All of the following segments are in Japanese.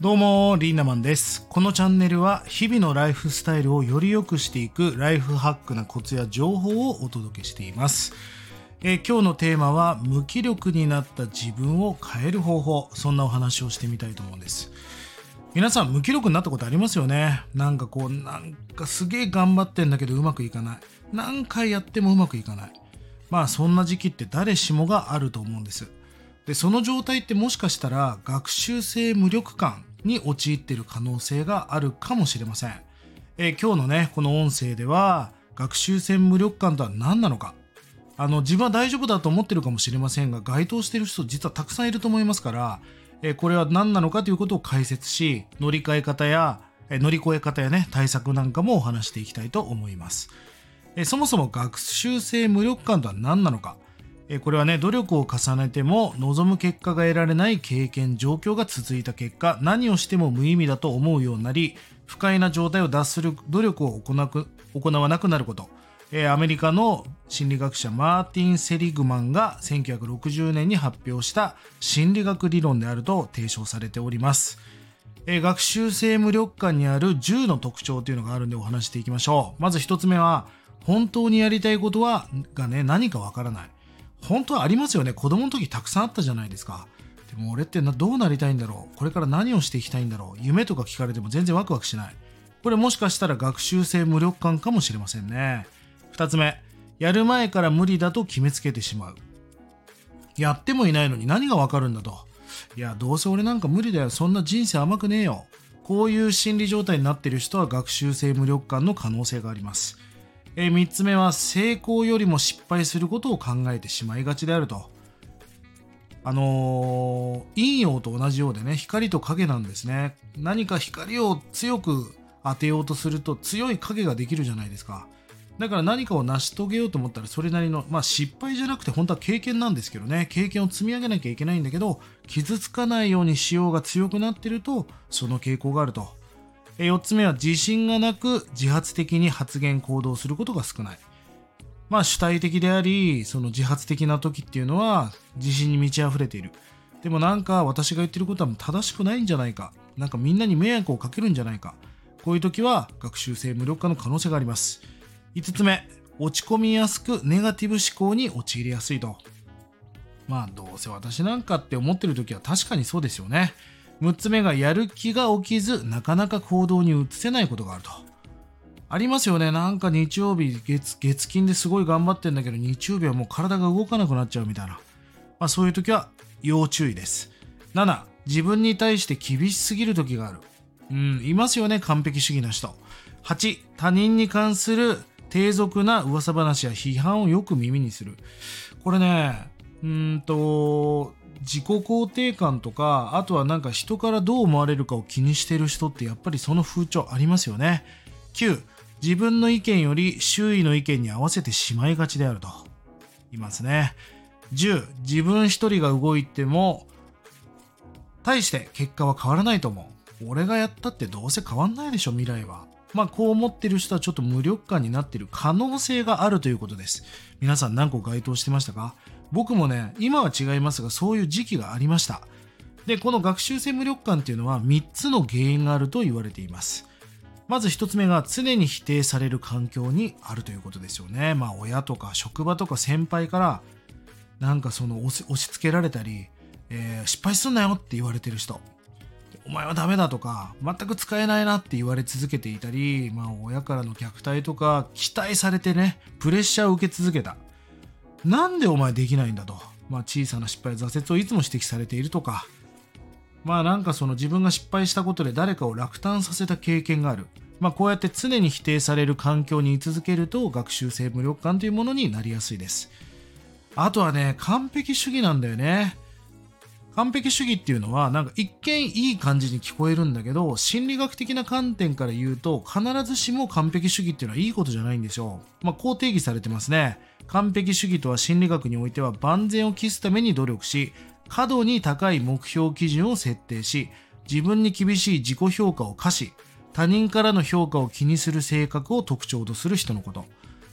どうも、リーナマンです。このチャンネルは日々のライフスタイルをより良くしていくライフハックなコツや情報をお届けしています。えー今日のテーマは無気力になった自分を変える方法。そんなお話をしてみたいと思うんです。皆さん無気力になったことありますよね？なんかこうなんかすげえ頑張ってんだけどうまくいかない何回やってもうまくいかないまあそんな時期って誰しもがあると思うんですでその状態ってもしかしたら学習性無力感に陥っている可能性があるかもしれません、えー今日のねこの音声では学習性無力感とは何なのか。あの自分は大丈夫だと思ってるかもしれませんが該当している人実はたくさんいると思いますから、えーこれは何なのかということを解説し乗り換え方や、えー乗り越え方やね対策なんかもお話していきたいと思います、えーそもそも学習性無力感とは何なのか。これはね努力を重ねても望む結果が得られない経験状況が続いた結果何をしても無意味だと思うようになり不快な状態を脱する努力を行く行わなくなること、アメリカの心理学者マーティン・セリグマンが1960年に発表した心理学理論であると提唱されております。学習性無力感にある10の特徴というのがあるんでお話していきましょう。まず1つ目は本当にやりたいことはがね何かわからない。本当はありますよね。子供の時たくさんあったじゃないですか。でも俺ってどうなりたいんだろう。これから何をしていきたいんだろう。夢とか聞かれても全然ワクワクしない。これもしかしたら学習性無力感かもしれませんね。2つ目。やる前から無理だと決めつけてしまう。やってもいないのに何がわかるんだと。いやどうせ俺なんか無理だよ。そんな人生甘くねえよ。こういう心理状態になってる人は学習性無力感の可能性があります。えー3つ目は成功よりも失敗することを考えてしまいがちであると。あのー陰陽と同じようでね光と影なんですね。何か光を強く当てようとすると強い影ができるじゃないですか。だから何かを成し遂げようと思ったらそれなりのまあ失敗じゃなくて本当は経験なんですけどね。経験を積み上げなきゃいけないんだけど傷つかないようにしようが強くなってるとその傾向があると。4つ目は自信がなく自発的に発言行動することが少ない。まあ主体的でありその自発的な時っていうのは自信に満ち溢れている。でもなんか私が言ってることは正しくないんじゃないか。なんかみんなに迷惑をかけるんじゃないか。こういう時は学習性無力化の可能性があります。5つ目落ち込みやすくネガティブ思考に陥りやすいと。まあどうせ私なんかって思ってる時は確かにそうですよね。6つ目がやる気が起きずなかなか行動に移せないことがあると。ありますよね。なんか日曜日月月金ですごい頑張ってんだけど日曜日はもう体が動かなくなっちゃうみたいな、まあ、そういう時は要注意です。7自分に対して厳しすぎる時がある。うんいますよね。完璧主義な人。8他人に関する低俗な噂話や批判をよく耳にする。これねうーんと自己肯定感とかあとはなんか人からどう思われるかを気にしてる人ってやっぱりその風潮ありますよね。9自分の意見より周囲の意見に合わせてしまいがちであると言いますね。10自分一人が動いても大して結果は変わらないと思う。俺がやったってどうせ変わんないでしょ未来は。まあこう思ってる人はちょっと無力感になってる可能性があるということです。皆さん何個該当してましたか？僕もね今は違いますがそういう時期がありました。でこの学習性無力感っていうのは3つの原因があると言われています。まず1つ目が常に否定される環境にあるということですよね。まあ親とか職場とか先輩からなんかその押し押し付けられたり、えー失敗すんなよって言われてる人。お前はダメだとか全く使えないなって言われ続けていたり、まあ、親からの虐待とか期待されてねプレッシャーを受け続けた。なんでお前できないんだと、まあ、小さな失敗挫折をいつも指摘されているとか。まあなんかその自分が失敗したことで誰かを落胆させた経験がある。まあこうやって常に否定される環境に居続けると学習性無力感というものになりやすいです。あとはね完璧主義なんだよね。完璧主義っていうのはなんか一見いい感じに聞こえるんだけど心理学的な観点から言うと必ずしも完璧主義っていうのはいいことじゃないんでしょう。まあこう定義されてますね。完璧主義とは心理学においては万全を期すために努力し過度に高い目標基準を設定し自分に厳しい自己評価を課し他人からの評価を気にする性格を特徴とする人のこと。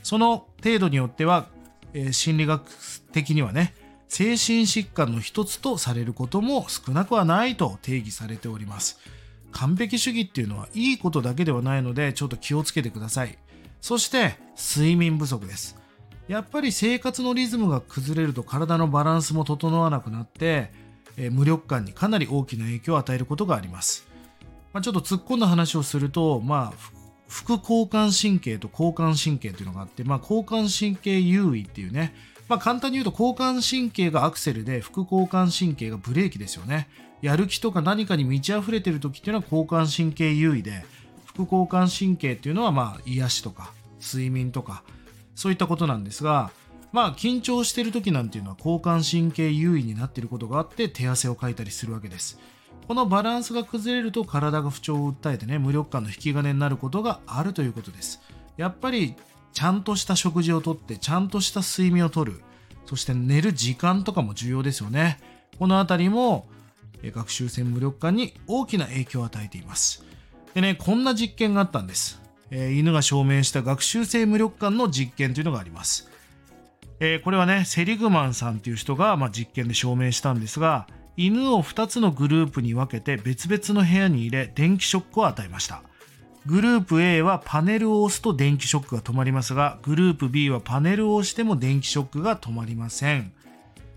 その程度によっては、えー心理学的にはね精神疾患の一つとされることも少なくはないと定義されております。完璧主義っていうのはいいことだけではないのでちょっと気をつけてください。そして睡眠不足です。やっぱり生活のリズムが崩れると体のバランスも整わなくなって、無力感にかなり大きな影響を与えることがあります、ちょっと突っ込んだ話をするとまあ副交感神経と交感神経というのがあって、まあ、交感神経優位っていうねまあ、簡単に言うと交感神経がアクセルで副交感神経がブレーキですよね。やる気とか何かに満ち溢れてる時っていうのは交感神経優位で、副交感神経っていうのはまあ癒しとか睡眠とかそういったことなんですが、まあ緊張してる時なんていうのは交感神経優位になっていることがあって手汗をかいたりするわけです。このバランスが崩れると体が不調を訴えてね、無力感の引き金になることがあるということです。やっぱりちゃんとした食事をとってちゃんとした睡眠をとる。そして寝る時間とかも重要ですよね。このあたりも学習性無力感に大きな影響を与えています。でねこんな実験があったんです、えー、犬が証明した学習性無力感の実験というのがあります、えー、これはねセリグマンさんという人が、まあ、実験で証明したんですが犬を2つのグループに分けて別々の部屋に入れ電気ショックを与えました。グループ A はパネルを押すと電気ショックが止まりますが、グループ B はパネルを押しても電気ショックが止まりません。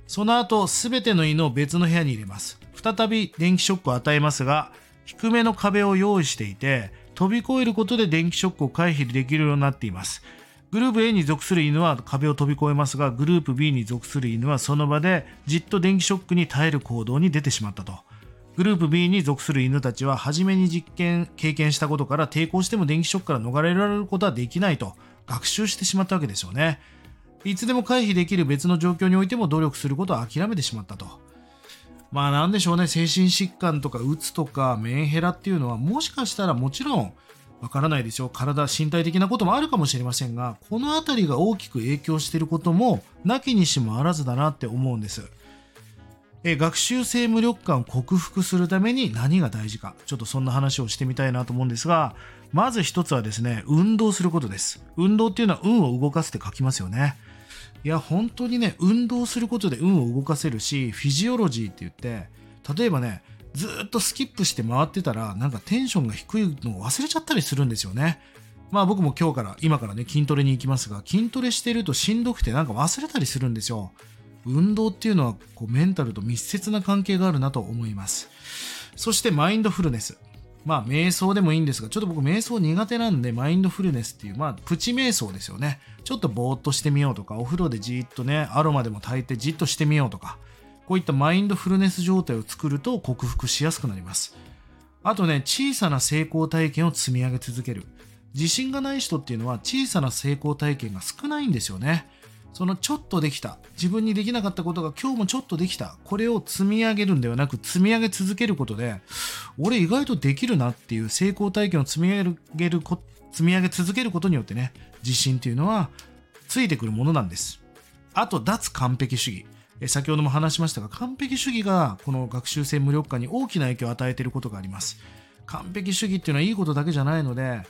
その後、すべての犬を別の部屋に入れます。再び電気ショックを与えますが、低めの壁を用意していて、飛び越えることで電気ショックを回避できるようになっています。グループ A に属する犬は壁を飛び越えますが、グループ B に属する犬はその場でじっと電気ショックに耐える行動に出てしまったと。グループ B に属する犬たちは初めに実験、経験したことから抵抗しても電気ショックから逃れられることはできないと学習してしまったわけですよね。いつでも回避できる別の状況においても努力することを諦めてしまったと。まあなんでしょうね、精神疾患とかうつとかメンヘラっていうのはもしかしたらもちろんわからないですよ。体、身体的なこともあるかもしれませんが、この辺りが大きく影響していることも、なきにしもあらずだなって思うんです。え学習性無力感を克服するために何が大事か、ちょっとそんな話をしてみたいなと思うんですが、まず一つはですね、運動することです。運動っていうのは運を動かすって書きますよね。いや、本当にね、運動することで運を動かせるし、フィジオロジーって言って、例えばね、ずっとスキップして回ってたら、なんかテンションが低いのを忘れちゃったりするんですよね。まあ僕も今日から、今からね、筋トレに行きますが、筋トレしてるとしんどくてなんか忘れたりするんですよ。運動っていうのはこうメンタルと密接な関係があるなと思います。そしてマインドフルネス。まあ瞑想でもいいんですが、ちょっと僕瞑想苦手なんでマインドフルネスっていう、まあプチ瞑想ですよね。ちょっとぼーっとしてみようとか、お風呂でじっとね、アロマでも炊いてじっとしてみようとか、こういったマインドフルネス状態を作ると克服しやすくなります。あとね、小さな成功体験を積み上げ続ける。自信がない人っていうのは小さな成功体験が少ないんですよね。そのちょっとできた。自分にできなかったことが今日もちょっとできた。これを積み上げるんではなく積み上げ続けることで俺意外とできるなっていう成功体験を積み上げる積み上げ続けることによってね自信っていうのはついてくるものなんです。あと脱完璧主義。先ほども話しましたが完璧主義がこの学習性無力感に大きな影響を与えていることがあります。完璧主義っていうのはいいことだけじゃないので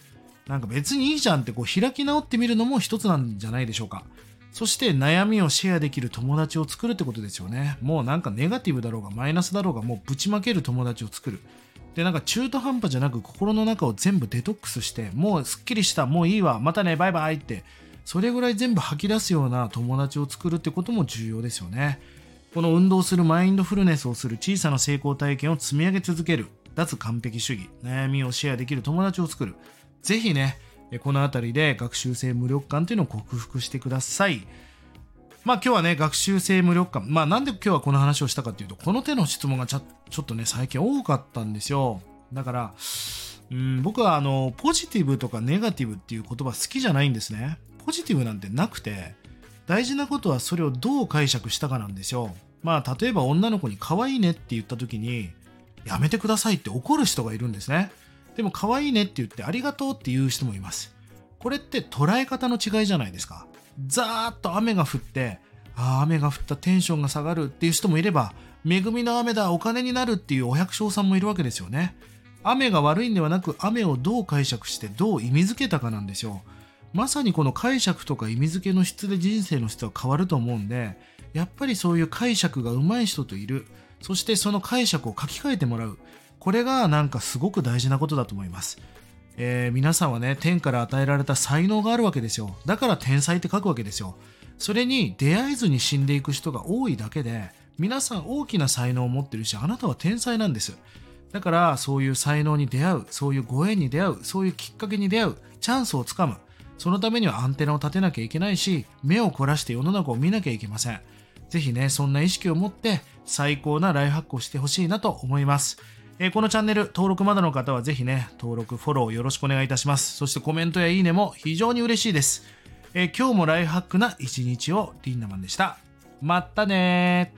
なんか別にいいじゃんってこう開き直ってみるのも一つなんじゃないでしょうか。そして悩みをシェアできる友達を作るってことですよね。もうなんかネガティブだろうがマイナスだろうがもうぶちまける友達を作る。で、なんか中途半端じゃなく心の中を全部デトックスして、もうすっきりした、もういいわ、またね、バイバイって、それぐらい全部吐き出すような友達を作るってことも重要ですよね。この運動するマインドフルネスをする小さな成功体験を積み上げ続ける。脱完璧主義。悩みをシェアできる友達を作る。ぜひね、この辺りで学習性無力感というのを克服してください。まあ今日はね、学習性無力感。まあなんで今日はこの話をしたかっていうと、この手の質問がちょちょっとね、最近多かったんですよ。だから、うん、僕はあの、ポジティブとかネガティブっていう言葉好きじゃないんですね。ポジティブなんてなくて、大事なことはそれをどう解釈したかなんですよ。まあ例えば女の子に可愛いねって言った時に、やめてくださいって怒る人がいるんですね。でも可愛いねって言ってありがとうって言う人もいます。これって捉え方の違いじゃないですか。ザーッと雨が降って、ああ、雨が降ったテンションが下がるっていう人もいれば、恵みの雨だ、お金になるっていうお百姓さんもいるわけですよね。雨が悪いんではなく、雨をどう解釈してどう意味づけたかなんですよ。まさにこの解釈とか意味づけの質で人生の質は変わると思うんで、やっぱりそういう解釈が上手い人といるそしてその解釈を書き換えてもらうこれがなんかすごく大事なことだと思います。えー、皆さんはね天から与えられた才能があるわけですよ。だから天才って書くわけですよ。それに出会えずに死んでいく人が多いだけで皆さん大きな才能を持ってるしあなたは天才なんです。だからそういう才能に出会うそういうご縁に出会うそういうきっかけに出会うチャンスをつかむ。そのためにはアンテナを立てなきゃいけないし目を凝らして世の中を見なきゃいけません。ぜひねそんな意識を持って最高なライフハックをしてほしいなと思います。えー、このチャンネル登録まだの方はぜひね、登録、フォローよろしくお願いいたします。そしてコメントやいいねも非常に嬉しいです。えー、今日もライフハックな一日をリンナマンでした。またね。